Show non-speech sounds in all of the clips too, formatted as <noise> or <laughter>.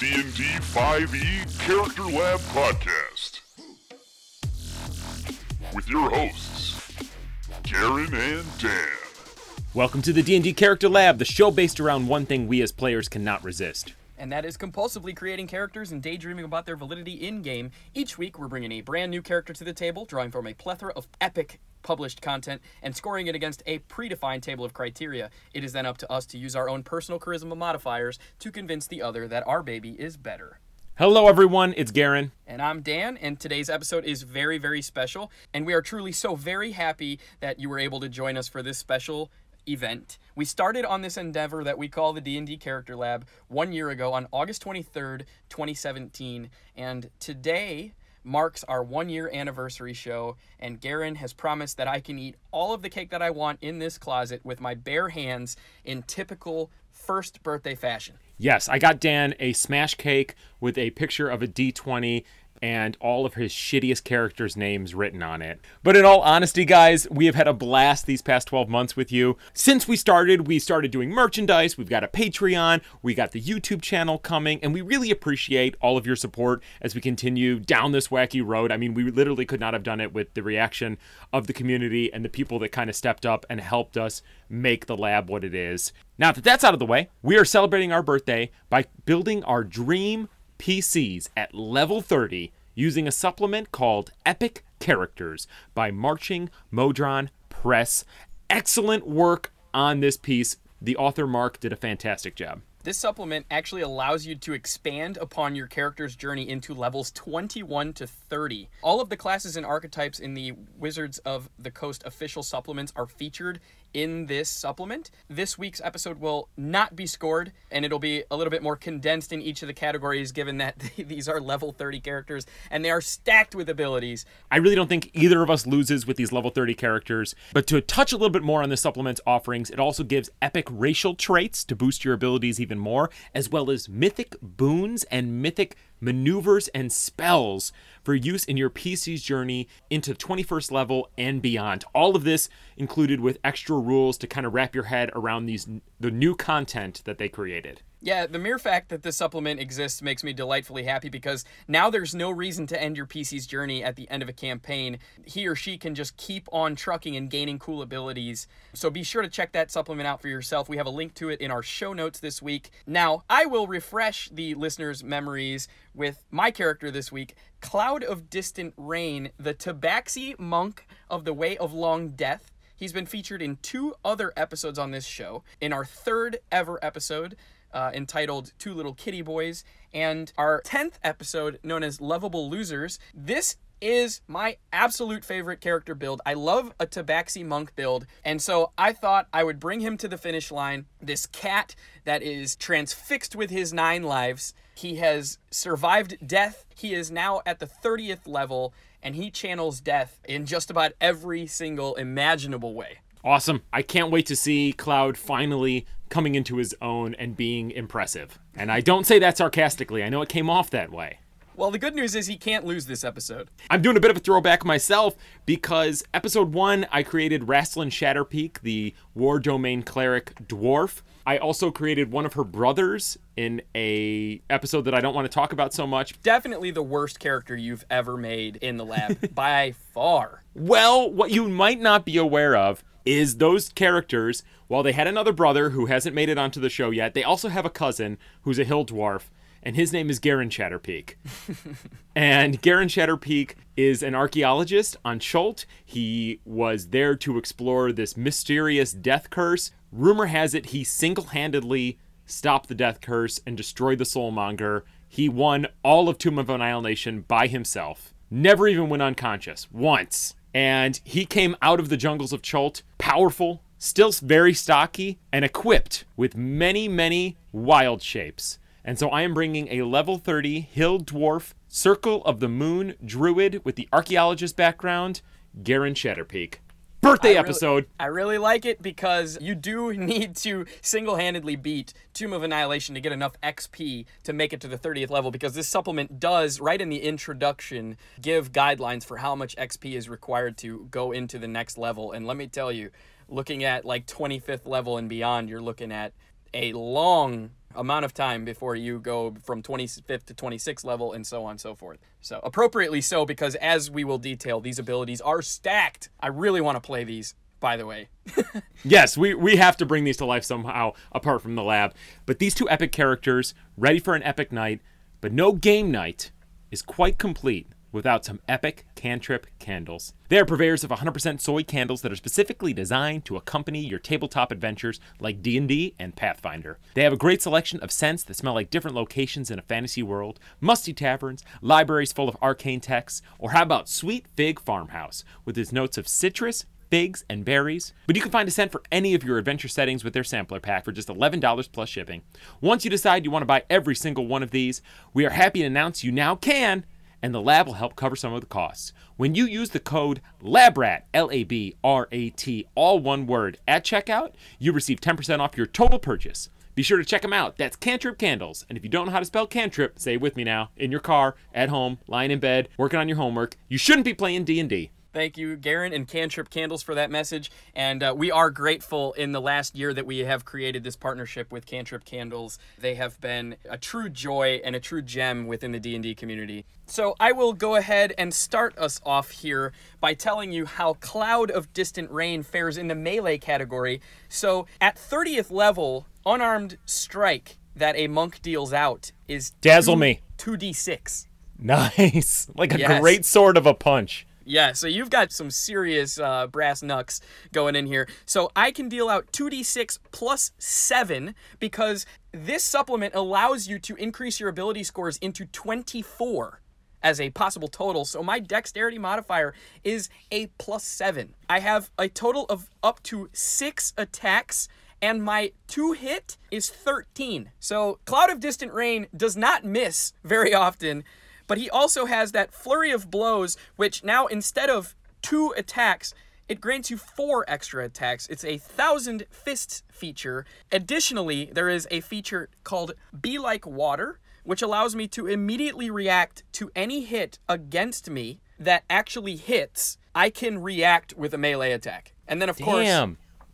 D&D 5e Character Lab podcast with your hosts, Garen and Dan. Welcome to the D&D Character Lab, the show based around one thing we as players cannot resist. And that is compulsively creating characters and daydreaming about their validity in game. Each week, we're bringing a brand new character to the table, drawing from a plethora of epic published content, and scoring it against a predefined table of criteria. It is then up to us to use our own personal charisma modifiers to convince the other that our baby is better. Hello everyone, it's Garen. And I'm Dan, and today's episode is very, very special. And we are truly so very happy that you were able to join us for this special event. We started on this endeavor that we call the D&D Character Lab one year ago on August 23rd, 2017. And today marks our one year anniversary show. And Garen has promised that I can eat all of the cake that I want in this closet with my bare hands in typical first birthday fashion. Yes, I got Dan a smash cake with a picture of a D20 and all of his shittiest characters' names written on it. But in all honesty, guys, we have had a blast these past 12 months with you. Since we started, we started doing merchandise, we've got a Patreon, we got the YouTube channel coming, and we really appreciate all of your support as we continue down this wacky road. I mean, we literally could not have done it with the reaction of the community and the people that kind of stepped up and helped us make the lab what it is. Now that that's out of the way, we are celebrating our birthday by building our dream PCs at level 30 using a supplement called Epic Characters by Marching Modron Press. Excellent work on this piece. The author Mark did a fantastic job. This supplement actually allows you to expand upon your character's journey into levels 21 to 30. All of the classes and archetypes in the Wizards of the Coast official supplements are featured in this supplement. This week's episode will not be scored, and it'll be a little bit more condensed in each of the categories, given that <laughs> these are level 30 characters and they are stacked with abilities. I really don't think either of us loses with these level 30 characters, but to touch a little bit more on the supplement's offerings, it also gives epic racial traits to boost your abilities even more, as well as mythic boons and mythic maneuvers and spells for use in your PC's journey into 21st level and beyond. All of this included with extra rules to kind of wrap your head around these the new content that they created. Yeah, the mere fact that this supplement exists makes me delightfully happy because now there's no reason to end your PC's journey at the end of a campaign. He or she can just keep on trucking and gaining cool abilities. So be sure to check that supplement out for yourself. We have a link to it in our show notes this week. Now, I will refresh the listeners' memories with my character this week, Cloud of Distant Rain, the Tabaxi monk of the Way of Long Death. He's been featured in two other episodes on this show. In our third ever episode, uh, entitled Two Little Kitty Boys, and our 10th episode known as Lovable Losers. This is my absolute favorite character build. I love a Tabaxi monk build, and so I thought I would bring him to the finish line. This cat that is transfixed with his nine lives. He has survived death. He is now at the 30th level, and he channels death in just about every single imaginable way. Awesome. I can't wait to see Cloud finally coming into his own and being impressive. And I don't say that sarcastically, I know it came off that way. Well, the good news is he can't lose this episode. I'm doing a bit of a throwback myself because episode one, I created Rastlin Shatterpeak, the War Domain Cleric Dwarf. I also created one of her brothers in a episode that I don't want to talk about so much. Definitely the worst character you've ever made in the lab <laughs> by far. Well, what you might not be aware of is those characters, while they had another brother who hasn't made it onto the show yet, they also have a cousin who's a hill dwarf, and his name is Garen Shatterpeak. <laughs> and Garen Shatterpeak is an archaeologist on Chult. He was there to explore this mysterious death curse. Rumor has it he single handedly stopped the death curse and destroyed the soulmonger. He won all of Tomb of Annihilation by himself. Never even went unconscious once. And he came out of the jungles of Chult powerful, still very stocky, and equipped with many, many wild shapes. And so I am bringing a level 30 hill dwarf, Circle of the Moon druid with the archaeologist background, Garen Shatterpeak. Birthday I really- episode. I really like it because you do <laughs> need to single handedly beat Tomb of Annihilation to get enough XP to make it to the 30th level because this supplement does, right in the introduction, give guidelines for how much XP is required to go into the next level. And let me tell you, looking at like 25th level and beyond, you're looking at a long amount of time before you go from 25th to 26th level and so on and so forth. So, appropriately so, because as we will detail, these abilities are stacked. I really want to play these, by the way. <laughs> Yes, we, we have to bring these to life somehow apart from the lab. But these two epic characters, ready for an epic night, but no game night, is quite complete without some epic cantrip candles. They are purveyors of 100% soy candles that are specifically designed to accompany your tabletop adventures like D&D and Pathfinder. They have a great selection of scents that smell like different locations in a fantasy world, musty taverns, libraries full of arcane texts, or how about Sweet Fig Farmhouse with its notes of citrus, figs, and berries. But you can find a scent for any of your adventure settings with their sampler pack for just $11 plus shipping. Once you decide you want to buy every single one of these, we are happy to announce you now can, and the lab will help cover some of the costs. When you use the code LABRAT, L A B R A T, all one word, at checkout, you receive 10% off your total purchase. Be sure to check them out. That's Cantrip Candles. And if you don't know how to spell cantrip, say it with me now. In your car, at home, lying in bed, working on your homework, you shouldn't be playing D&D. Thank you, Garen and Cantrip Candles, for that message. And uh, we are grateful in the last year that we have created this partnership with Cantrip Candles. They have been a true joy and a true gem within the D&D community. So I will go ahead and start us off here by telling you how Cloud of Distant Rain fares in the melee category. So at 30th level, unarmed strike that a monk deals out is Dazzle two- me. 2d6. Nice. <laughs> Like a Yes. great sword of a punch. Yeah, so you've got some serious uh, brass knucks going in here. So I can deal out 2d6 plus 7 because this supplement allows you to increase your ability scores into 24 as a possible total. So my dexterity modifier is a plus 7. I have a total of up to 6 attacks and my to hit is 13. So Cloud of Distant Rain does not miss very often, but he also has that flurry of blows, which now instead of two attacks, it grants you four extra attacks. It's a thousand fists feature. Additionally, there is a feature called Be Like Water, which allows me to immediately react to any hit against me that actually hits. I can react with a melee attack. And then, of course,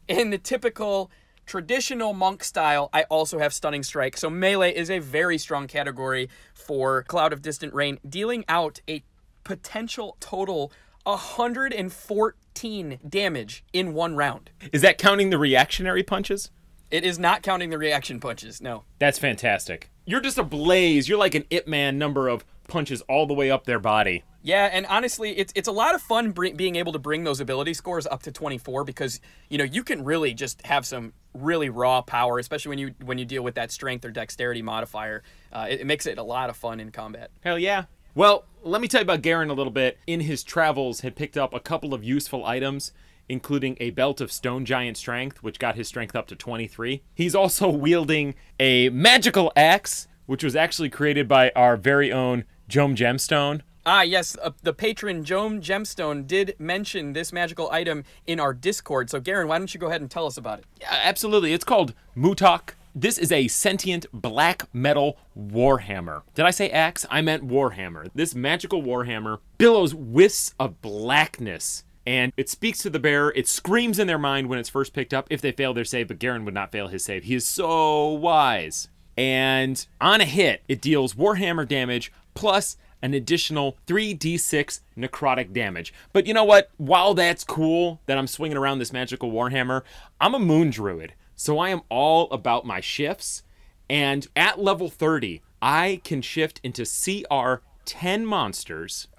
in the typical traditional monk style, I also have stunning strike. So melee is a very strong category for Cloud of Distant Rain, dealing out a potential total 114 damage in one round. Is that counting the reactionary punches? It is not counting the reaction punches. No. That's fantastic. You're just a blaze. You're like an Ip Man number of punches all the way up their body. Yeah, and honestly, it's it's a lot of fun bring, being able to bring those ability scores up to 24 because you know you can really just have some really raw power, especially when you when you deal with that strength or dexterity modifier. Uh, it, it makes it a lot of fun in combat. Hell yeah. Well, let me tell you about Garen a little bit. In his travels, had picked up a couple of useful items, including a belt of stone giant strength, which got his strength up to 23. He's also wielding a magical axe, which was actually created by our very own Jome Gemstone. Ah, yes, uh, the patron Jome Gemstone did mention this magical item in our Discord. So, Garen, why don't you go ahead and tell us about it? Yeah, absolutely. It's called Mutak. This is a sentient black metal warhammer. Did I say axe? I meant warhammer. This magical warhammer billows wisps of blackness and it speaks to the bearer. It screams in their mind when it's first picked up if they fail their save, but Garen would not fail his save. He is so wise. And on a hit, it deals warhammer damage plus an additional 3d6 necrotic damage. But you know what? While that's cool that I'm swinging around this magical warhammer, I'm a moon druid. So I am all about my shifts. And at level 30, I can shift into CR 10 monsters. <laughs>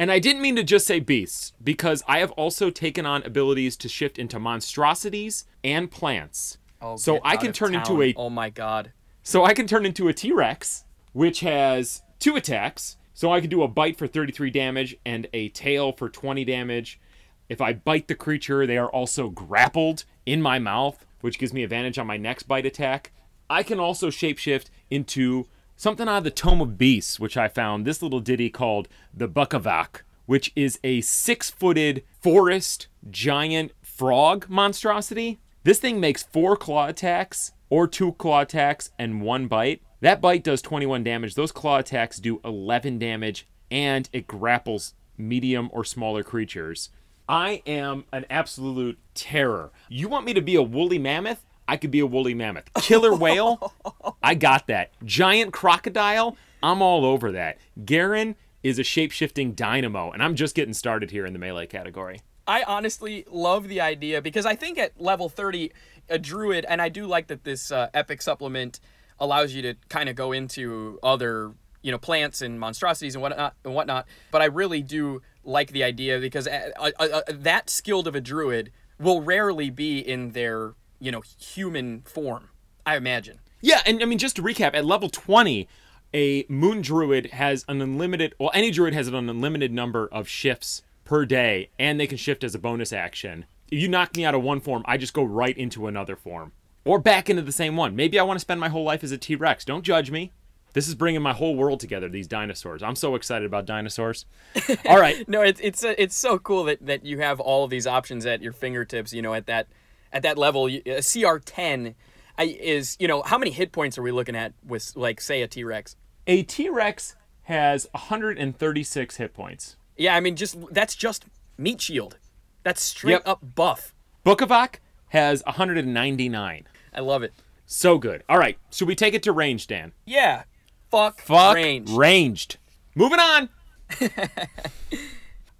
And I didn't mean to just say beasts, because I have also taken on abilities to shift into monstrosities and plants. oh so I can turn into a Oh my god. So I can turn into a T Rex, which has two attacks. So I can do a bite for 33 damage and a tail for 20 damage. If I bite the creature, they are also grappled in my mouth, which gives me advantage on my next bite attack. I can also shapeshift into something out of the Tome of Beasts, which I found this little ditty called the Bukavac, which is a six footed forest giant frog monstrosity. This thing makes four claw attacks or two claw attacks and one bite. That bite does 21 damage. Those claw attacks do 11 damage and it grapples medium or smaller creatures. I am an absolute terror. You want me to be a woolly mammoth? I could be a woolly mammoth. Killer whale, I got that. Giant crocodile, I'm all over that. Garen is a shape shifting dynamo, and I'm just getting started here in the melee category. I honestly love the idea because I think at level 30, a druid, and I do like that this uh, epic supplement allows you to kind of go into other, you know, plants and monstrosities and whatnot and whatnot. But I really do like the idea because uh, uh, uh, that skilled of a druid will rarely be in their, you know, human form. I imagine. Yeah, and I mean, just to recap, at level 20, a moon druid has an unlimited, well, any druid has an unlimited number of shifts per day, and they can shift as a bonus action. If you knock me out of one form, I just go right into another form. Or back into the same one. Maybe I want to spend my whole life as a T Rex. Don't judge me. This is bringing my whole world together. These dinosaurs. I'm so excited about dinosaurs. <laughs> All right. no, it's it's it's so cool that, that you have all of these options at your fingertips. You know, at that at that level, a CR10 is you know how many hit points are we looking at with like say a T Rex? A T Rex has 136 hit points. Yeah, I mean, just that's just meat shield. That's straight yep. up buff. Bukavac has 199. I love it. So good. All right, should we take it to range, Dan? Yeah. Fuck. Fuck range. ranged. Moving on. <laughs>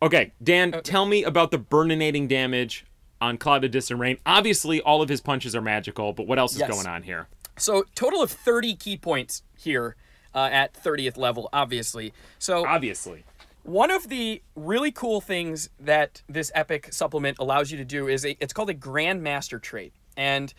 okay, Dan, okay. tell me about the burninating damage on Cloud of Distant Rain. Obviously, all of his punches are magical, but what else is yes. going on here? So, total of 30 ki points here uh, at 30th level, obviously. So, obviously. One of the really cool things that this epic supplement allows you to do is a, it's called a Grandmaster trait. And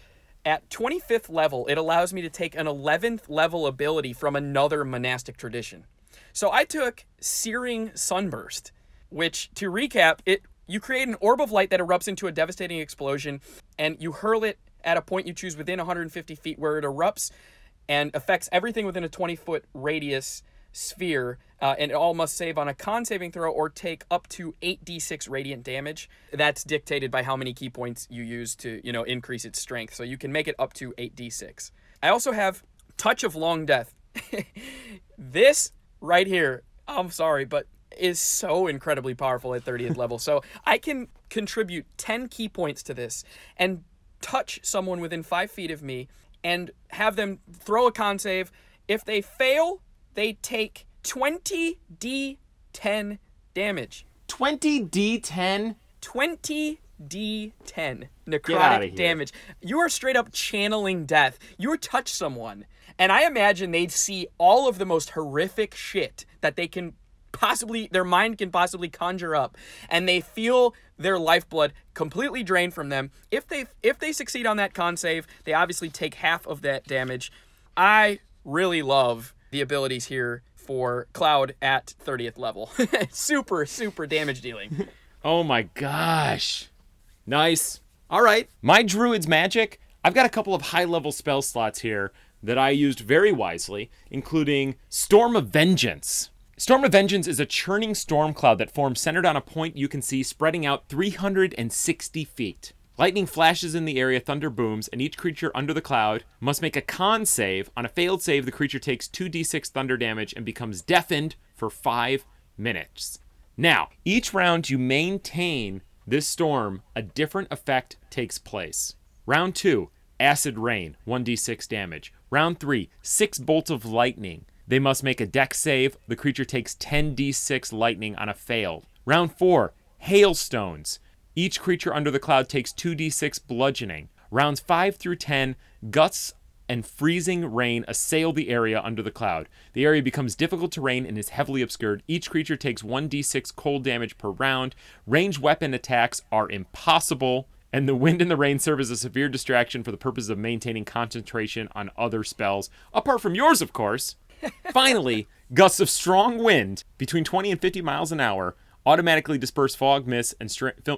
at 25th level, it allows me to take an 11th level ability from another monastic tradition. So I took Searing Sunburst, which, to recap, it you create an orb of light that erupts into a devastating explosion, and you hurl it at a point you choose within 150 feet where it erupts and affects everything within a 20 foot radius sphere, uh, and it all must save on a con saving throw or take up to 8d6 radiant damage. That's dictated by how many ki points you use to, you know, increase its strength. So you can make it up to 8d6. I also have Touch of Long Death. <laughs> this right here, I'm sorry, but is so incredibly powerful at 30th level. So I can contribute 10 ki points to this and touch someone within five feet of me and have them throw a con save. If they fail, they take 20 D10 damage. 20 D10? 20 D10 necrotic damage. You are straight up channeling death. You touch someone, and I imagine they'd see all of the most horrific shit that they can possibly their mind can possibly conjure up and they feel their lifeblood completely drained from them if they if they succeed on that con save they obviously take half of that damage i really love the abilities here for Cloud at 30th level. <laughs> super, super damage dealing. oh my gosh. Nice. All right. My Druid's magic, I've got a couple of high level spell slots here that I used very wisely, including Storm of Vengeance. Storm of Vengeance is a churning storm cloud that forms centered on a point you can see spreading out 360 feet. Lightning flashes in the area, thunder booms, and each creature under the cloud must make a con save. On a failed save, the creature takes 2d6 thunder damage and becomes deafened for 5 minutes. Now, each round you maintain this storm, a different effect takes place. Round 2, Acid Rain, 1d6 damage. Round 3, 6 bolts of lightning. They must make a dex save. The creature takes 10d6 lightning on a failed. Round 4, Hailstones. Each creature under the cloud takes 2d6 bludgeoning. Rounds 5 through 10, gusts and freezing rain assail the area under the cloud. The area becomes difficult terrain and is heavily obscured. Each creature takes 1d6 cold damage per round. Ranged weapon attacks are impossible, and the wind and the rain serve as a severe distraction for the purpose of maintaining concentration on other spells, apart from yours, of course. <laughs> Finally, gusts of strong wind between 20 and 50 miles an hour automatically disperse fog, mist, and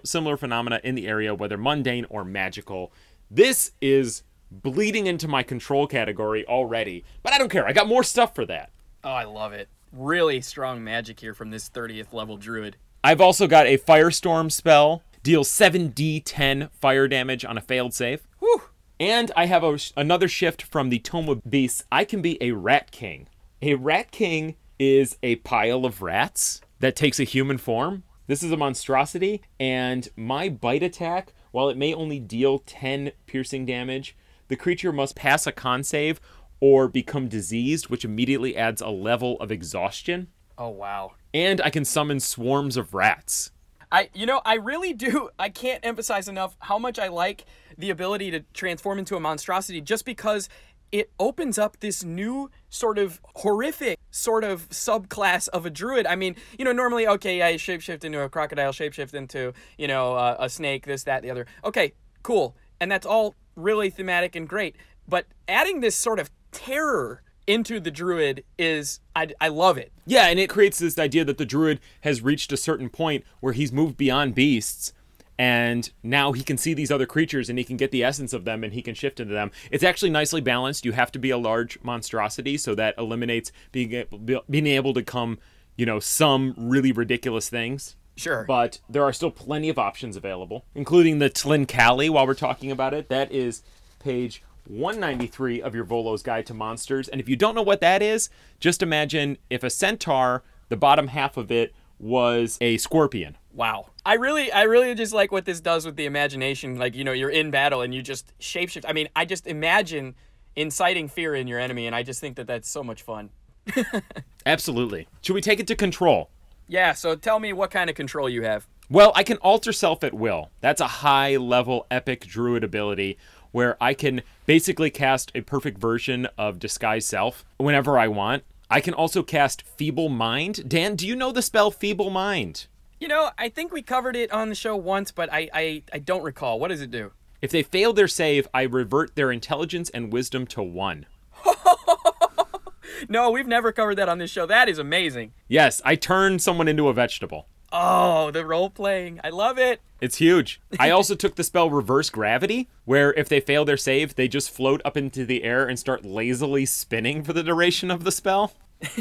similar phenomena in the area, whether mundane or magical. This is bleeding into my control category already, but I don't care. I got more stuff for that. Oh, I love it. Really strong magic here from this 30th level druid. I've also got a firestorm spell, deals 7d10 fire damage on a failed save. Whew. And I have a, another shift from the Tome of Beasts. I can be a Rat King. A Rat King is a pile of rats that takes a human form. This is a monstrosity, and my bite attack, while it may only deal 10 piercing damage, the creature must pass a con save or become diseased, which immediately adds a level of exhaustion. Oh wow. And I can summon swarms of rats. I you know, I really do I can't emphasize enough how much I like the ability to transform into a monstrosity just because it opens up this new sort of horrific sort of subclass of a druid. I mean, you know, normally, okay, I shapeshift into a crocodile, shapeshift into, you know, uh, a snake, this, that, the other. Okay, cool. And that's all really thematic and great. But adding this sort of terror into the druid is, I, I love it. Yeah, and it creates this idea that the druid has reached a certain point where he's moved beyond beasts and now he can see these other creatures and he can get the essence of them and he can shift into them. It's actually nicely balanced. You have to be a large monstrosity, so that eliminates being able, being able to come, you know, some really ridiculous things. Sure. But there are still plenty of options available, including the Tlincalli while we're talking about it. That is page 193 of your Volo's Guide to Monsters. And if you don't know what that is, just imagine if a centaur, the bottom half of it, was a scorpion. Wow. I really I really just like what this does with the imagination. Like, you know, you're in battle and you just shapeshift. I mean, I just imagine inciting fear in your enemy and I just think that that's so much fun. <laughs> Absolutely. Should we take it to control? Yeah, so tell me what kind of control you have. Well, I can alter self at will. That's a high level epic druid ability where I can basically cast a perfect version of disguise self whenever I want. I can also cast Feeble Mind. Dan, do you know the spell Feeble Mind? You know, I think we covered it on the show once, but I, I, I don't recall. What does it do? If they fail their save, I revert their intelligence and wisdom to one. <laughs> no, we've never covered that on this show. That is amazing. Yes, I turn someone into a vegetable. Oh, the role playing. I love it. It's huge. I also took the spell Reverse Gravity, where if they fail their save, they just float up into the air and start lazily spinning for the duration of the spell. <laughs>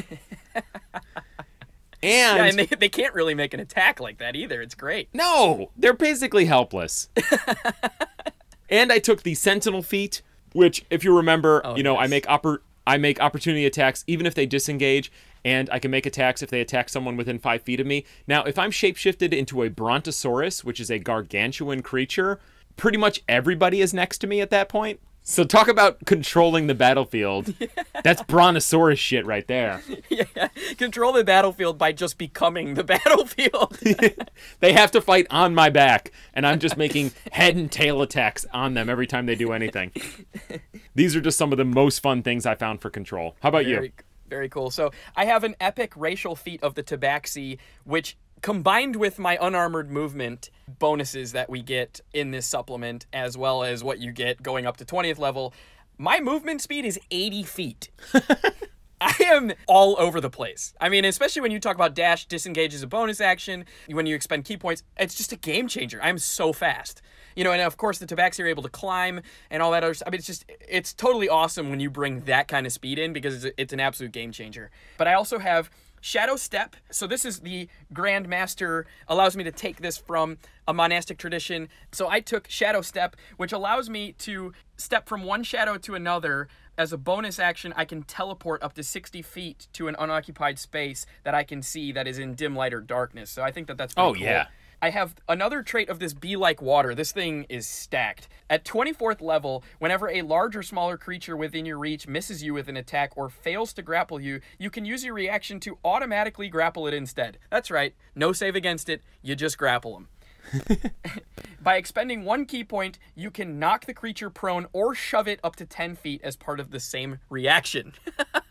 And, yeah, and they, they can't really make an attack like that either. It's great. No, they're basically helpless. <laughs> and I took the Sentinel feat, which, if you remember, oh, you know, yes. I make oppor- I make opportunity attacks even if they disengage, and I can make attacks if they attack someone within five feet of me. Now, if I'm shapeshifted into a Brontosaurus, which is a gargantuan creature, pretty much everybody is next to me at that point. So talk about controlling the battlefield. <laughs> Yeah. That's brontosaurus shit right there. <laughs> Yeah, control the battlefield by just becoming the <laughs> battlefield. they have to fight on my back, and I'm just making head and tail attacks on them every time they do anything. These are just some of the most fun things I found for control. How about very, you? Very cool. So I have an epic racial feat of the Tabaxi, which combined with my unarmored movement bonuses that we get in this supplement, as well as what you get going up to 20th level, my movement speed is 80 feet. <laughs> I am all over the place. I mean, especially when you talk about dash disengage as a bonus action, when you expend ki points, it's just a game changer. I'm so fast. You know, and of course the Tabaxi are able to climb and all that other stuff. I mean, it's just, it's totally awesome when you bring that kind of speed in because it's, it's an absolute game changer. But I also have Shadow Step. So this is the Grand Master allows me to take this from a monastic tradition. So I took Shadow Step, which allows me to step from one shadow to another. As a bonus action, I can teleport up to 60 feet to an unoccupied space that I can see that is in dim light or darkness. So I think that that's oh cool. yeah. I have another trait of this be like water. This thing is stacked. At 24th level, whenever a large or smaller creature within your reach misses you with an attack or fails to grapple you, you can use your reaction to automatically grapple it instead. That's right, no save against it, you just grapple them. <laughs> By expending one ki point, you can knock the creature prone or shove it up to 10 feet as part of the same reaction.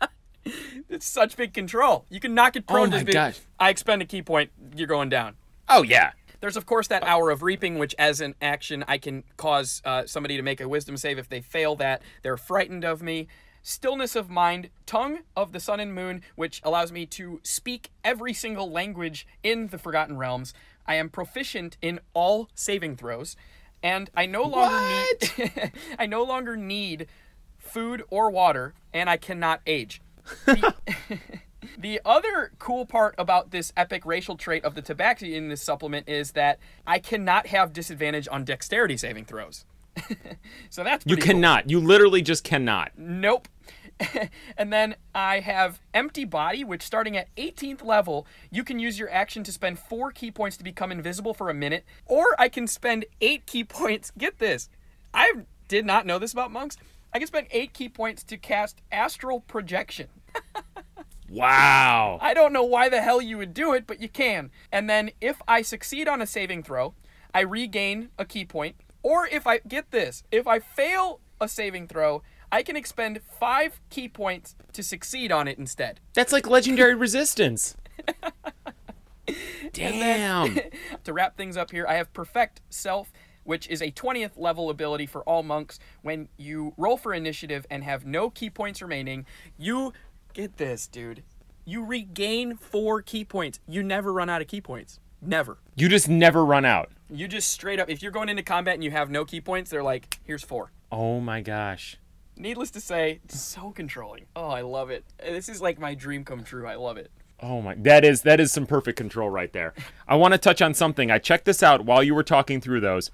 <laughs> it's such big control. You can knock it oh prone. Oh my just gosh. I expend a ki point, you're going down. Oh yeah. There's of course that hour of reaping, which as an action I can cause uh, somebody to make a wisdom save. If they fail that, they're frightened of me. Stillness of mind, tongue of the sun and moon, which allows me to speak every single language in the Forgotten Realms. I am proficient in all saving throws, and I no longer what? need <laughs> I no longer need food or water, and I cannot age. <laughs> The, the other cool part about this epic racial trait of the Tabaxi in this supplement is that I cannot have disadvantage on dexterity saving throws. <laughs> so that's you cannot. cool. You literally just cannot. Nope. <laughs> and then I have Empty Body, which starting at 18th level, you can use your action to spend four ki points to become invisible for a minute, or I can spend eight ki points. Get this. I did not know this about monks. I can spend eight ki points to cast Astral Projection. Wow. I don't know why the hell you would do it, but you can. And then if I succeed on a saving throw, I regain a ki point. Or if I get this, if I fail a saving throw, I can expend five ki points to succeed on it instead. That's like legendary resistance. <laughs> Damn. <laughs> to wrap things up here, I have Perfect Self, which is a 20th level ability for all monks. When you roll for initiative and have no ki points remaining, you get this, dude. You regain four ki points. You never run out of ki points. Never. You just never run out. You just straight up, if you're going into combat and you have no ki points, they're like, here's four. Oh my gosh. Needless to say, so controlling. Oh, I love it. This is like my dream come true. I love it. Oh my that is that is some perfect control right there. I want to touch on something. I checked this out while you were talking through those.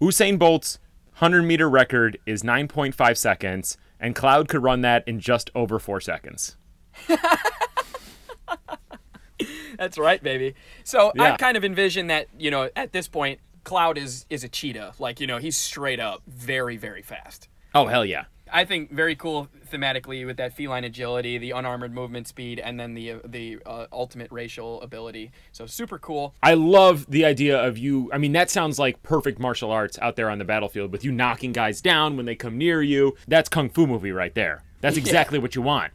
Usain Bolt's 100 meter record is 9.5 seconds, and Cloud could run that in just over four seconds. That's right, baby. So I kind of envision that, you know, at this point, Cloud is is a cheetah. Like, you know, he's straight up very, very fast. Oh hell yeah. I think very cool thematically with that feline agility, the unarmored movement speed, and then the uh, the uh, ultimate racial ability. So super cool. I love the idea of you. I mean, that sounds like perfect martial arts out there on the battlefield with you knocking guys down when they come near you. That's kung fu movie right there. That's exactly what you want.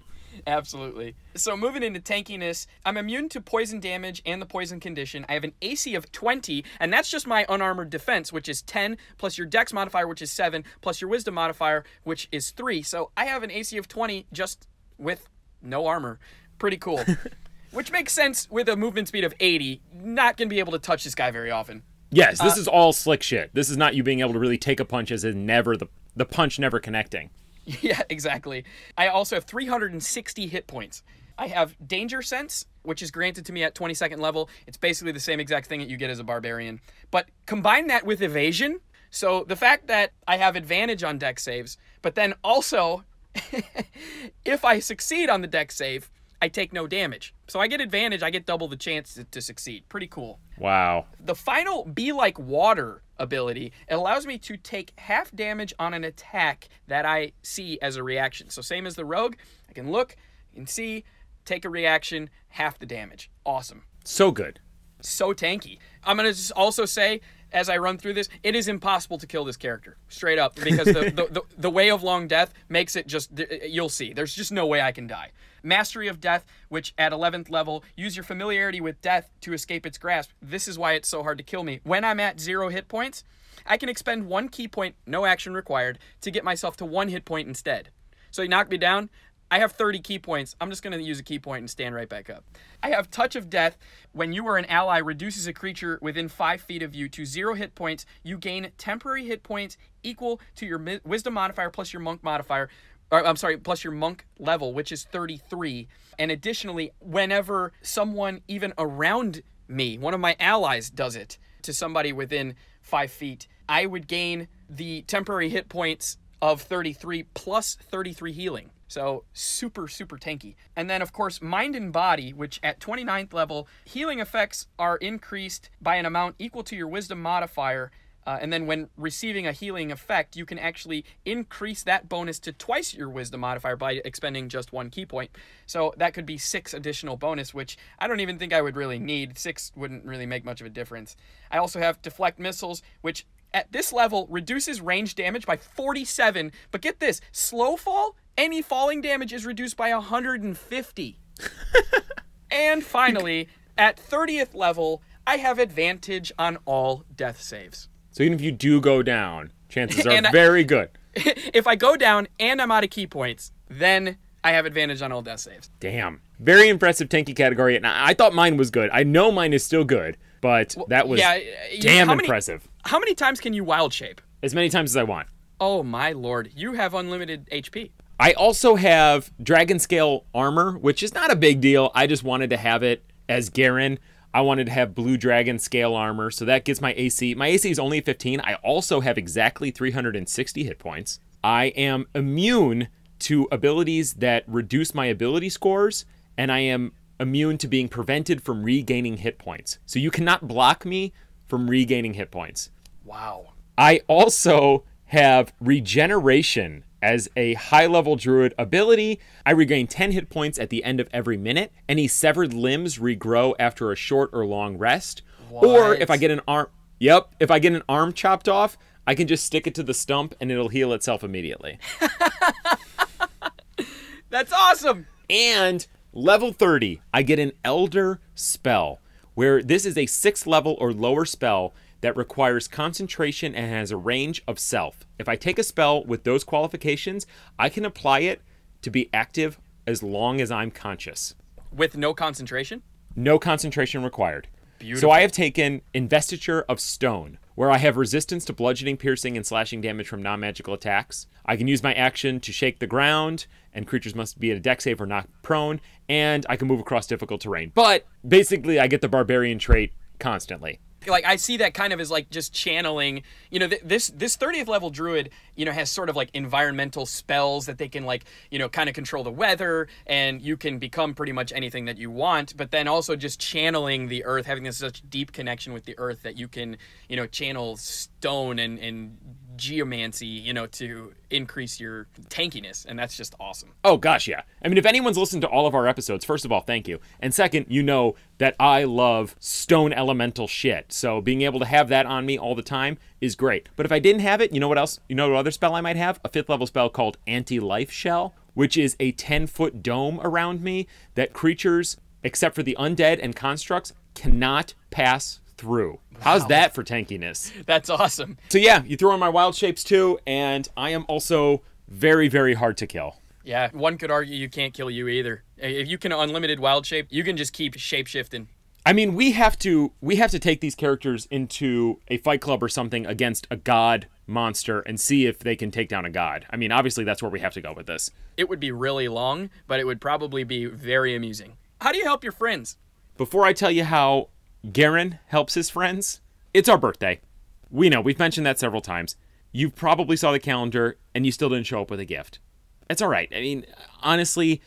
Absolutely. So moving into tankiness, I'm immune to poison damage and the poison condition. I have an AC of 20, and that's just my unarmored defense, which is 10, plus your dex modifier, which is 7, plus your wisdom modifier, which is 3. So I have an AC of 20 just with no armor. Pretty cool. <laughs> which makes sense with a movement speed of 80. Not going to be able to touch this guy very often. Yes, this uh, is all slick shit. This is not you being able to really take a punch as in never the the punch never connecting. <laughs> Yeah, exactly. I also have 360 hit points. I have Danger Sense, which is granted to me at 22nd level. It's basically the same exact thing that you get as a barbarian. But combine that with evasion. So the fact that I have advantage on dex saves, but then also, <laughs> if I succeed on the dex save, I take no damage. So I get advantage, I get double the chance to, to succeed. Pretty cool. Wow. The final Be Like Water ability it allows me to take half damage on an attack that I see as a reaction. So, same as the rogue, I can look and see, take a reaction, half the damage. Awesome. So good. So tanky. I'm going to just also say, as I run through this, it is impossible to kill this character straight up because the, the, the, the way of long death makes it just, uh, you'll see, there's just no way I can die. Mastery of Death, which at 11th level, use your familiarity with death to escape its grasp. This is why it's so hard to kill me. When I'm at zero hit points, I can expend one ki point, no action required, to get myself to one hit point instead. So you knock me down, I have 30 ki points. I'm just going to use a ki point and stand right back up. I have Touch of Death. When you or an ally reduces a creature within 5 feet of you to 0 hit points, you gain temporary hit points equal to your Wisdom modifier plus your Monk modifier. Or, I'm sorry, plus your Monk level, which is 33. And additionally, whenever someone even around me, one of my allies, does it to somebody within 5 feet, I would gain the temporary hit points of 33 plus 33 healing. So super, super tanky. And then, of course, mind and body, which at 29th level, healing effects are increased by an amount equal to your wisdom modifier. Uh, and then, when receiving a healing effect, you can actually increase that bonus to twice your wisdom modifier by expending just one ki point. So that could be six additional bonus, which I don't even think I would really need. Six wouldn't really make much of a difference. I also have deflect missiles, which at this level reduces range damage by 47. But get this slow fall, any falling damage is reduced by 150. <laughs> and finally, at 30th level, I have advantage on all death saves. So even if you do go down, chances <laughs> are I- very good. <laughs> if I go down and I'm out of ki points, then I have advantage on all death saves. Damn. Very impressive tanky category. And I thought mine was good. I know mine is still good, but that was yeah, damn how many- impressive. How many times can you wild shape? As many times as I want. Oh my lord, you have unlimited HP. I also have dragon scale armor, which is not a big deal. I just wanted to have it as Garen. I wanted to have blue dragon scale armor, so that gets my AC. My AC is only 15. I also have exactly 360 hit points. I am immune to abilities that reduce my ability scores, and I am immune to being prevented from regaining hit points. So you cannot block me from regaining hit points. Wow. I also have regeneration As a high level druid ability, I regain 10 hit points at the end of every minute. Any severed limbs regrow after a short or long rest. Or if I get an arm, yep, if I get an arm chopped off, I can just stick it to the stump and it'll heal itself immediately. <laughs> That's awesome. And level 30, I get an Elder spell, where this is a sixth level or lower spell that requires concentration and has a range of self. If I take a spell with those qualifications, I can apply it to be active as long as I'm conscious. With no concentration? No concentration required. Beautiful. So I have taken Investiture of Stone, where I have resistance to bludgeoning, piercing, and slashing damage from non magical attacks. I can use my action to shake the ground, and creatures must be at a dex save or knocked prone, and I can move across difficult terrain. But basically, I get the barbarian trait constantly. Like I see that kind of as like just channeling. You know, th- this this 30th level druid, you know, has sort of like environmental spells that they can like, you know, kind of control the weather, and you can become pretty much anything that you want. But then also just channeling the earth, having this such deep connection with the earth that you can, you know, channel stone and and geomancy, you know, to increase your tankiness, and that's just awesome. Oh gosh, yeah. I mean, if anyone's listened to all of our episodes, first of all, thank you. And second, you know that I love stone elemental shit. So being able to have that on me all the time is great. But if I didn't have it, you know what else? You know what other spell I might have? A fifth level spell called Anti-Life Shell, which is a 10-foot dome around me that creatures, except for the undead and constructs, cannot pass through. How's that for tankiness? That's awesome. So yeah, you throw in my wild shapes too, and I am also very, very hard to kill. Yeah, one could argue you can't kill you either. If you can unlimited wild shape, you can just keep shape shifting. I mean, we have to we have to take these characters into a fight club or something against a god monster and see if they can take down a god. I mean, obviously that's where we have to go with this. It would be really long, but it would probably be very amusing. How do you help your friends? Before I tell you how Garen helps his friends, it's our birthday. We know, we've mentioned that several times. You probably saw the calendar and you still didn't show up with a gift. It's all right. I mean, honestly,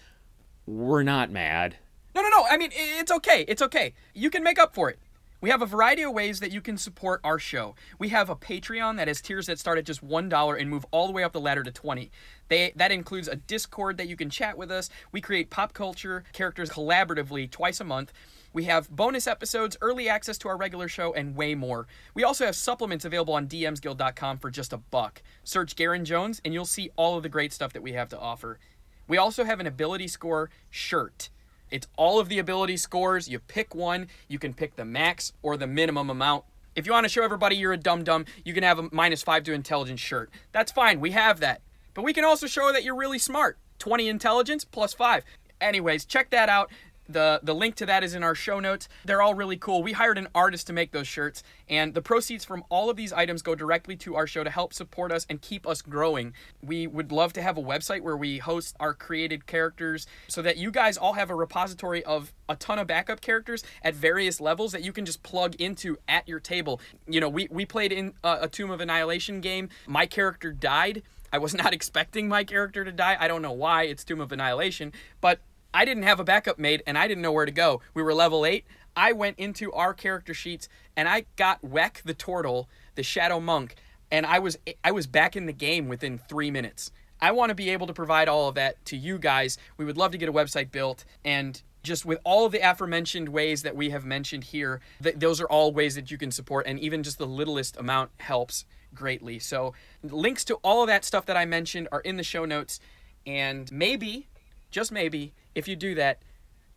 we're not mad. No, no, no. I mean, it's okay. It's okay. You can make up for it. We have a variety of ways that you can support our show. We have a Patreon that has tiers that start at just $1 and move all the way up the ladder to 20. They that includes a Discord that you can chat with us. We create pop culture characters collaboratively twice a month. We have bonus episodes, early access to our regular show, and way more. We also have supplements available on dmsguild.com for just a buck. Search Garen Jones and you'll see all of the great stuff that we have to offer. We also have an ability score shirt. It's all of the ability scores. You pick one. You can pick the max or the minimum amount. If you want to show everybody you're a dum dum, you can have a minus five to intelligence shirt. That's fine. We have that. But we can also show that you're really smart. 20 intelligence plus five. Anyways, check that out. The, the link to that is in our show notes. They're all really cool. We hired an artist to make those shirts, and the proceeds from all of these items go directly to our show to help support us and keep us growing. We would love to have a website where we host our created characters so that you guys all have a repository of a ton of backup characters at various levels that you can just plug into at your table. You know, we, we played in a, a Tomb of Annihilation game. My character died. I was <laughs> not expecting my character to die. I don't know why. It's Tomb of Annihilation, but I didn't have a backup made and I didn't know where to go. We were level 8. I went into our character sheets and I got Weck the Turtle, the Shadow Monk, and I was I was back in the game within 3 minutes. I want to be able to provide all of that to you guys. We would love to get a website built and just with all of the aforementioned ways that we have mentioned here, th- those are all ways that you can support and even just the littlest amount helps greatly. So, links to all of that stuff that I mentioned are in the show notes and maybe just maybe, if you do that,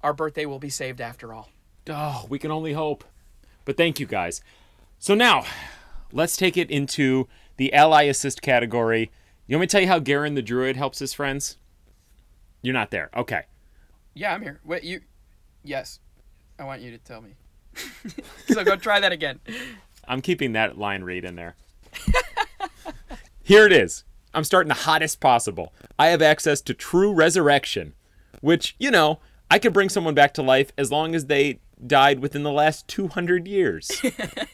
our birthday will be saved after all. Oh, we can only hope. But thank you guys. So now, let's take it into the ally assist category. You want me to tell you how Garen the Druid helps his friends? You're not there. Okay. Yeah, I'm here. Wait, you. Yes. I want you to tell me. <laughs> so go try that again. I'm keeping that line read in there. <laughs> Here it is. I'm starting the hottest possible. I have access to true resurrection, which, you know, I could bring someone back to life as long as they died within the last 200 years.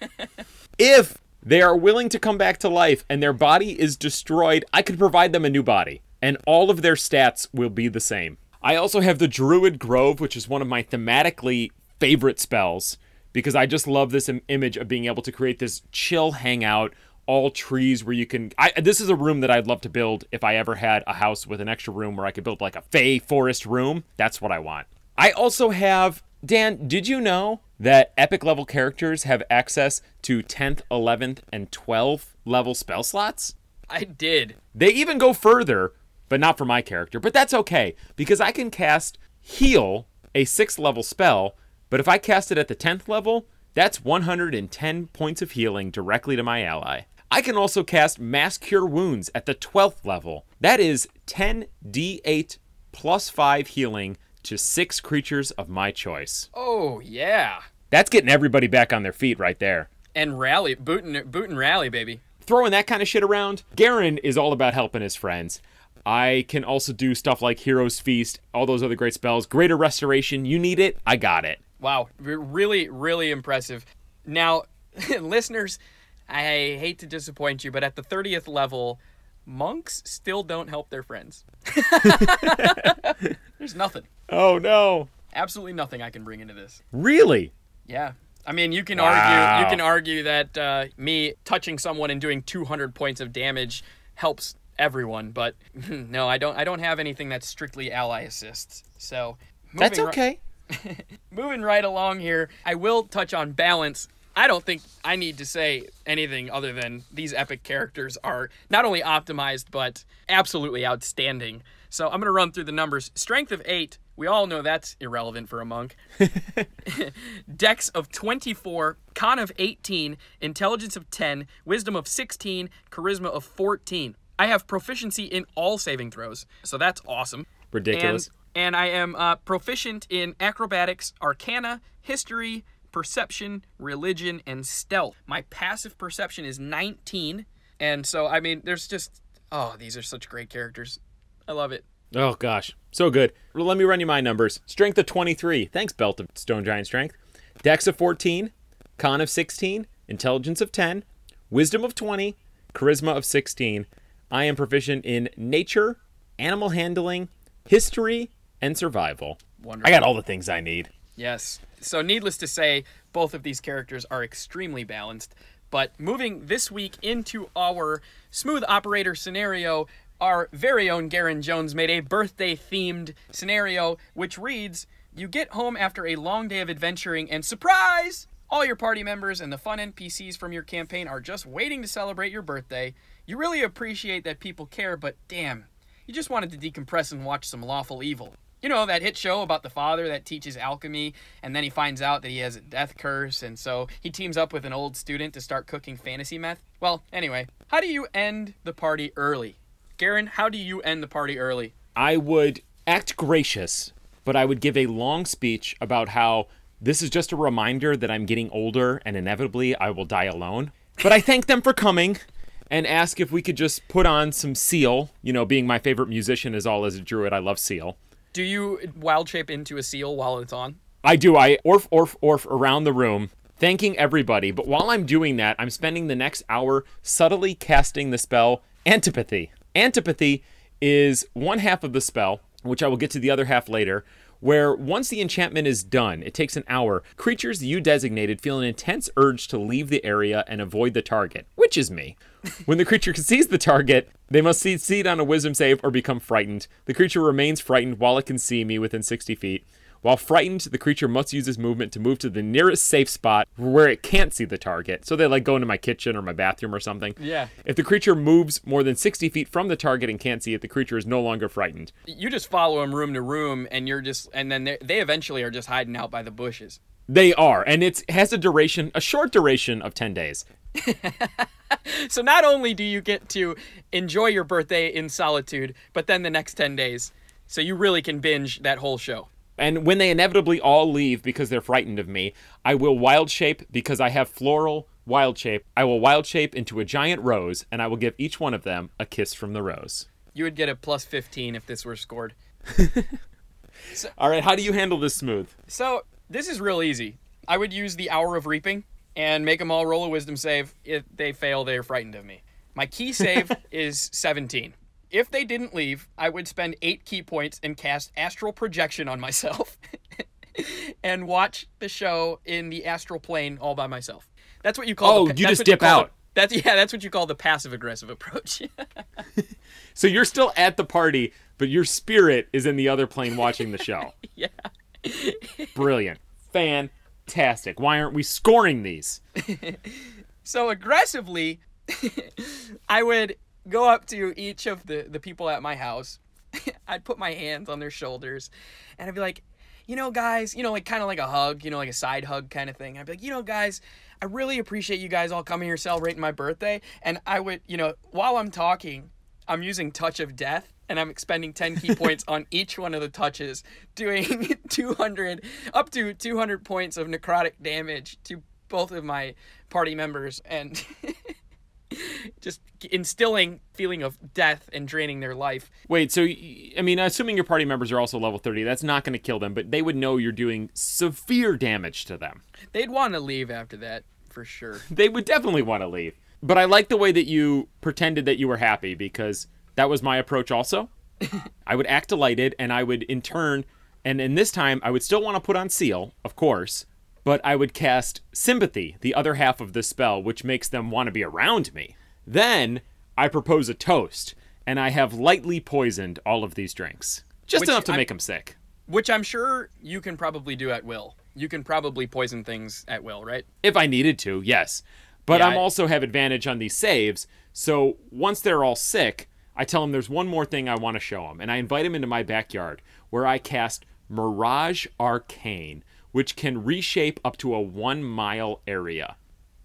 <laughs> if they are willing to come back to life and their body is destroyed, I could provide them a new body, and all of their stats will be the same. I also have the Druid Grove, which is one of my thematically favorite spells because I just love this Im- image of being able to create this chill hangout all trees where you can. I, this is a room that I'd love to build if I ever had a house with an extra room where I could build like a Fey forest room. That's what I want. I also have. Dan, did you know that epic level characters have access to 10th, 11th, and 12th level spell slots? I did. They even go further, but not for my character. But that's okay because I can cast heal, a 6th level spell, but if I cast it at the 10th level, that's 110 points of healing directly to my ally. I can also cast Mass Cure Wounds at the 12th level. That is 10d8 plus 5 healing to 6 creatures of my choice. Oh yeah. That's getting everybody back on their feet right there. And rally, boot and boot and rally, baby. Throwing that kind of shit around, Garen is all about helping his friends. I can also do stuff like Hero's Feast, all those other great spells. Greater Restoration, you need it, I got it. Wow, really, really impressive. Now, <laughs> listeners, I hate to disappoint you, but at the 30th level, monks still don't help their friends. <laughs> There's nothing. Oh no. Absolutely nothing I can bring into this. Really? Yeah. I mean, you can Wow. argue you can argue that uh, me touching someone and doing 200 points of damage helps everyone, but <laughs> no, I don't I don't have anything that's strictly ally assists. So, That's okay. <laughs> moving right along here, I will touch on balance. I don't think I need to say anything other than these epic characters are not only optimized, but absolutely outstanding. So I'm going to run through the numbers. Strength of 8, we all know that's irrelevant for a monk. <laughs> Dex of 24, Con of 18, Intelligence of 10, Wisdom of 16, Charisma of 14. I have proficiency in all saving throws, so that's awesome. Ridiculous. And, and I am uh, proficient in acrobatics, arcana, history, perception, religion, and stealth. My passive perception is 19. And so, I mean, there's just, oh, these are such great characters. I love it. Oh gosh, so good. Well, let me run you my numbers. Strength of 23. Thanks, Belt of Stone Giant Strength. Dex of 14, Con of 16, Intelligence of 10, Wisdom of 20, Charisma of 16. I am proficient in nature, animal handling, history, and survival. Wonderful. I got all the things I need. Yes. So, needless to say, both of these characters are extremely balanced. But moving this week into our smooth operator scenario, our very own Garen Jones made a birthday themed scenario which reads You get home after a long day of adventuring, and surprise! All your party members and the fun NPCs from your campaign are just waiting to celebrate your birthday. You really appreciate that people care, but damn, you just wanted to decompress and watch some lawful evil. You know, that hit show about the father that teaches alchemy, and then he finds out that he has a death curse, and so he teams up with an old student to start cooking fantasy meth? Well, anyway, how do you end the party early? Garen, how do you end the party early? I would act gracious, but I would give a long speech about how this is just a reminder that I'm getting older and inevitably I will die alone. But I thank them for coming and ask if we could just put on some Seal. You know, being my favorite musician as all as a druid, I love Seal. Do you wild shape into a seal while it's on? I do. I orf, orf, orf around the room, thanking everybody. But while I'm doing that, I'm spending the next hour subtly casting the spell Antipathy. Antipathy is one half of the spell, which I will get to the other half later, where once the enchantment is done, it takes an hour. Creatures you designated feel an intense urge to leave the area and avoid the target, which is me. When the creature sees the target, they must succeed on a wisdom save or become frightened. The creature remains frightened while it can see me within 60 feet. While frightened, the creature must use its movement to move to the nearest safe spot where it can't see the target. So they like go into my kitchen or my bathroom or something. Yeah. If the creature moves more than 60 feet from the target and can't see it, the creature is no longer frightened. You just follow them room to room, and you're just, and then they they eventually are just hiding out by the bushes. They are, and it has a duration, a short duration of 10 days. <laughs> <laughs> So not only do you get to enjoy your birthday in solitude, but then the next 10 days. So you really can binge that whole show. And when they inevitably all leave because they're frightened of me, I will wild shape because I have floral wild shape. I will wild shape into a giant rose, and I will give each one of them a kiss from the rose. You would get a plus 15 if this were scored. <laughs> All right, how do you handle this smooth? So this is real easy. I would use the Hour of Reaping and make them all roll a wisdom save. If they fail, they're frightened of me. My ki save <laughs> is 17. If they didn't leave, I would spend eight ki points and cast astral projection on myself <laughs> and watch the show in the astral plane all by myself. That's what you call. Oh, the, you just what you dip out. The, That's yeah, that's what you call the passive aggressive approach. <laughs> So you're still at the party, but your spirit is in the other plane watching the show. yeah. Brilliant. Fantastic. Why aren't we scoring these? <laughs> So aggressively, <laughs> I would go up to each of the the people at my house. <laughs> I'd put my hands on their shoulders, and I'd be like, you know, guys, you know, like kind of like a hug, you know, like a side hug kind of thing. I'd be like, you know, guys, I really appreciate you guys all coming here celebrating my birthday. And I would, you know, while I'm talking, I'm using Touch of Death and I'm expending 10 ki points on each one of the touches, doing <laughs> 200, up to 200 points of necrotic damage to both of my party members and <laughs> just instilling feeling of death and draining their life. Wait, so I mean, assuming your party members are also level 30, that's not going to kill them, but they would know you're doing severe damage to them. They'd want to leave after that, for sure. <laughs> They would definitely want to leave. But I like the way that you pretended that you were happy because that was my approach also. I would act delighted and I would in turn and in this time I would still want to put on seal, of course, but I would cast sympathy, the other half of the spell, which makes them want to be around me. Then I propose a toast, and I have lightly poisoned all of these drinks. Just Which enough to I'm- make them sick. Which I'm sure you can probably do at will. You can probably poison things at will, right? If I needed to, yes. But Yeah, I'm I- also have advantage on these saves. So once they're all sick, I tell him there's one more thing I want to show him, and I invite him into my backyard where I cast Mirage Arcane, which can reshape up to a one mile area.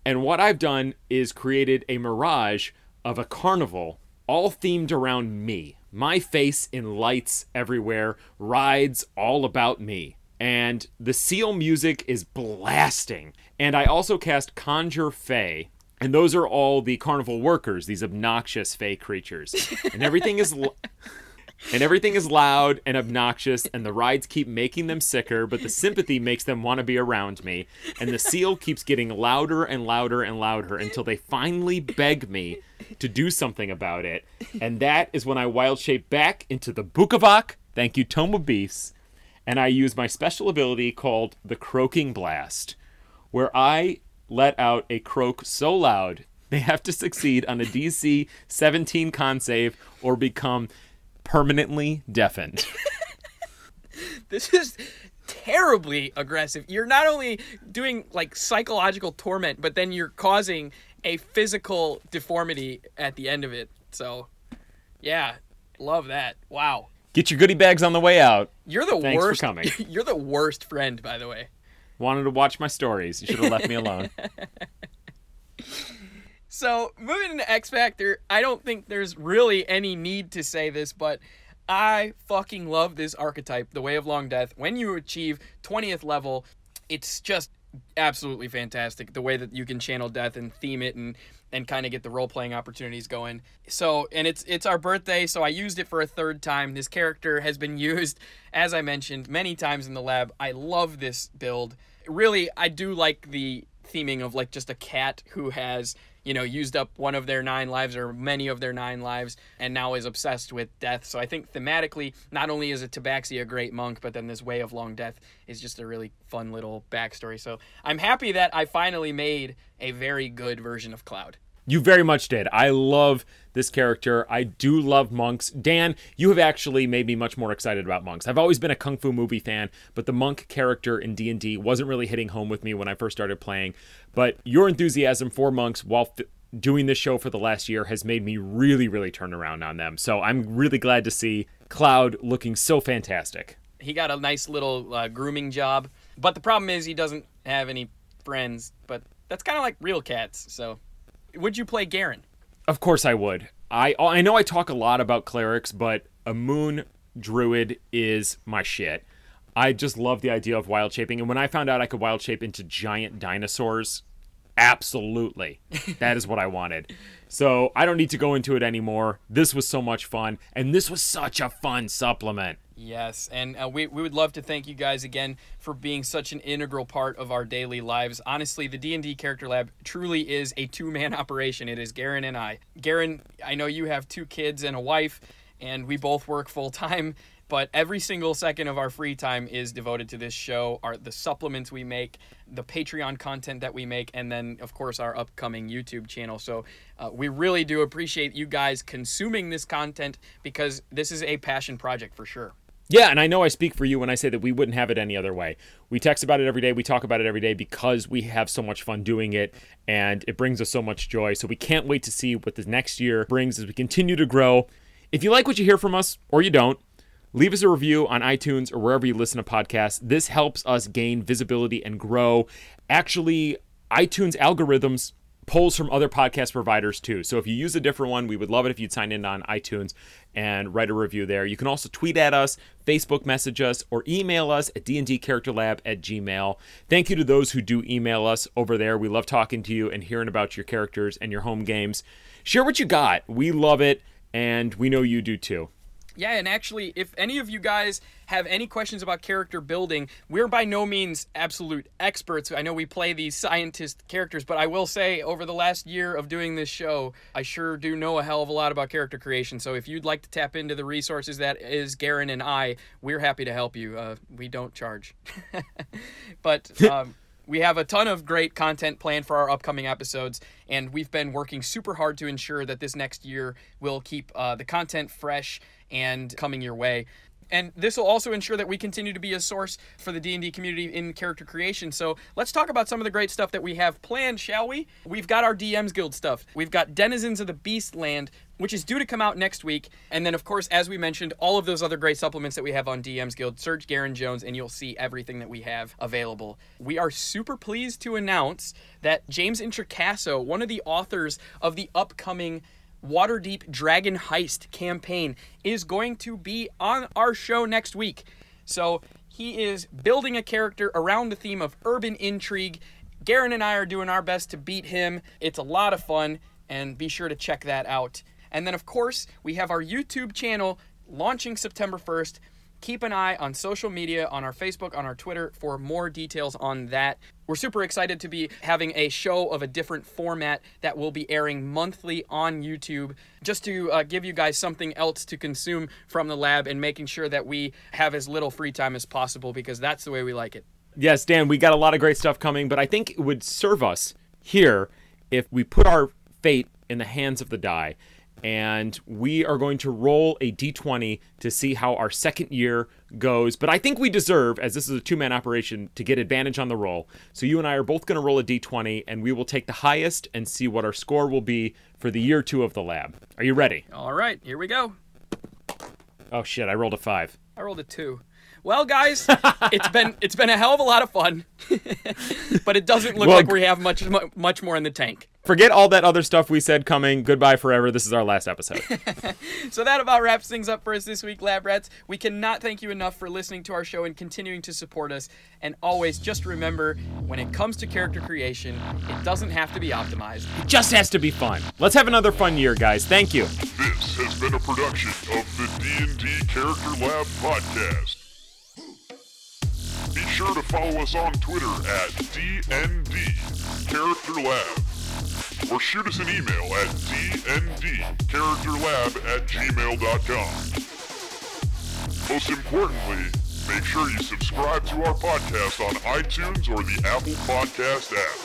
And what I've done is created a mirage of a carnival, all themed around me. My face in lights everywhere, rides all about me. And the seal music is blasting. And I also cast Conjure Fey. And those are all the carnival workers, these obnoxious fey creatures. And everything is. L- <laughs> and everything is loud and obnoxious, and the rides keep making them sicker, but the sympathy makes them want to be around me. And the seal keeps getting louder and louder and louder until they finally beg me to do something about it. And that is when I wild shape back into the Bukavac. Thank you, Tome of Beasts. And I use my special ability called the Croaking Blast, where I let out a croak so loud they have to succeed on a DC 17 con save or become permanently deafened. <laughs> This is terribly aggressive. You're not only doing like psychological torment, but then you're causing a physical deformity at the end of it. So, yeah, love that. Wow. Get your goodie bags on the way out. You're the Thanks for coming. <laughs> You're the worst friend, by the way. Wanted to watch my stories. You should have left me alone. <laughs> So, moving into X Factor, I don't think there's really any need to say this, but I fucking love this archetype, the Way of Long Death. When you achieve 20th level, it's just absolutely fantastic the way that you can channel death and theme it and and kind of get the role playing opportunities going. So, and it's it's our birthday, so I used it for a third time. This character has been <laughs> used as I mentioned many times in the lab. I love this build. Really, I do like the theming of like just a cat who has you know used up one of their nine lives or many of their nine lives and now is obsessed with death. So i think thematically not only is a tabaxi a great monk but then this way of long death is just a really fun little backstory. So i'm happy that i finally made a very good version of cloud You very much did. I love this character. I do love monks. Dan, you have actually made me much more excited about monks. I've always been a kung fu movie fan, but the monk character in D&D wasn't really hitting home with me when I first started playing. But your enthusiasm for monks while f- doing this show for the last year has made me really really turn around on them. So I'm really glad to see Cloud looking so fantastic. he got a nice little uh, grooming job but the problem is he doesn't have any friends but that's kind of like real cats so would you play Garen? Of course I would. I I know I talk a lot about clerics, but a moon druid is my shit. I just love the idea of wild shaping, and when I found out I could wild shape into giant dinosaurs, absolutely, that is what I wanted. So I don't need to go into it anymore. This was so much fun, and this was such a fun supplement. Yes, and uh, we, we would love to thank you guys again for being such an integral part of our daily lives. Honestly, the D&D Character Lab truly is a two-man <laughs> operation. It is Garen and I. Garen, I know you have two kids and a wife, and we both work full-time. But every single second of our free time is devoted to this show, our the supplements we make, the Patreon content that we make, and then of course our upcoming YouTube channel. So uh, we really do appreciate you guys consuming this content because this is a passion project for sure. Yeah, and I know I speak for you when I say that we wouldn't have it any other way. We text about it every day, we talk about it every day because we have so much fun doing it and it brings us so much joy. So we can't wait to see what the next year brings as we continue to grow. If you like what you hear from us or you don't, leave us a review on iTunes or wherever you listen to podcasts. This helps us gain visibility and grow. Actually, iTunes algorithms polls from other podcast providers too. So if you use a different one, we would love it if you'd sign in on iTunes and write a review there. You can also tweet at us, Facebook message us, or email us at dndcharacterlab at gmail. Thank you to those who do email us over there. We love talking to you and hearing about your characters and your home games. Share what you got. We love it, and we know you do too. Yeah, and actually, if any of you guys have any questions about character building, we're by no means absolute experts. I know we play these scientist characters, but I will say over the last year of doing this show, I sure do know a hell of a lot about character creation. So if you'd like to tap into the resources that is Garen and I, we're happy to help you. Uh, we don't charge. <laughs> but. <laughs> Um, we have a ton of great content planned for our upcoming episodes, and we've been working super hard to ensure that this next year will keep uh, the content fresh and coming your way and this will also ensure that we continue to be a source for the D&D community in character creation. So let's talk about some of the great stuff that we have planned, shall we? We've got our DMs Guild stuff. We've got Denizens of the Beast Land, which is due to come out next week. And then, of course, as we mentioned, all of those other great supplements that we have on DMs Guild. Search Garen Jones, and you'll see everything that we have available. We are super pleased to announce that James Introcaso, one of the authors of the upcoming Waterdeep Dragon Heist campaign is going to be on our show next week. So he is building a character around the theme of urban intrigue. Garen and I are doing our best to beat him. It's a lot of fun, and be sure to check that out. And then, of course, we have our YouTube channel launching September 1st. Keep an eye on social media, on our Facebook, on our Twitter for more details on that. We're super excited to be having a show of a different format that will be airing monthly on YouTube just to uh, give you guys something else to consume from the lab and making sure that we have as little free time as possible because that's the way we like it. Yes, Dan, we got a lot of great stuff coming, but I think it would serve us here if we put our fate in the hands of the die and we are going to roll a d20 to see how our second year goes. But I think we deserve, as this is a two man operation, to get advantage on the roll. So you and I are both going to roll a d20, and we will take the highest and see what our score will be for the year two of the lab. Are you ready? All right, here we go. Oh shit! I rolled a five. I rolled a two. Well, guys, it's been <laughs> it's been a hell of a lot of fun, <laughs> but it doesn't look Well, like we have much much more in the tank. Forget all that other stuff we said coming. Goodbye forever. This is our last episode. <laughs> So that about wraps things up for us this week, Lab Rats. We cannot thank you enough for listening to our show and continuing to support us. And always just remember, when it comes to character creation, it doesn't have to be optimized. it just has to be fun. Let's have another fun year, guys. Thank you. This has been a production of the D&D Character Lab podcast. Be sure to follow us on Twitter at DND Character Lab. Or shoot us an email at dndcharacterlab at gmail.com. Most importantly, make sure you subscribe to our podcast on iTunes or the Apple Podcast app.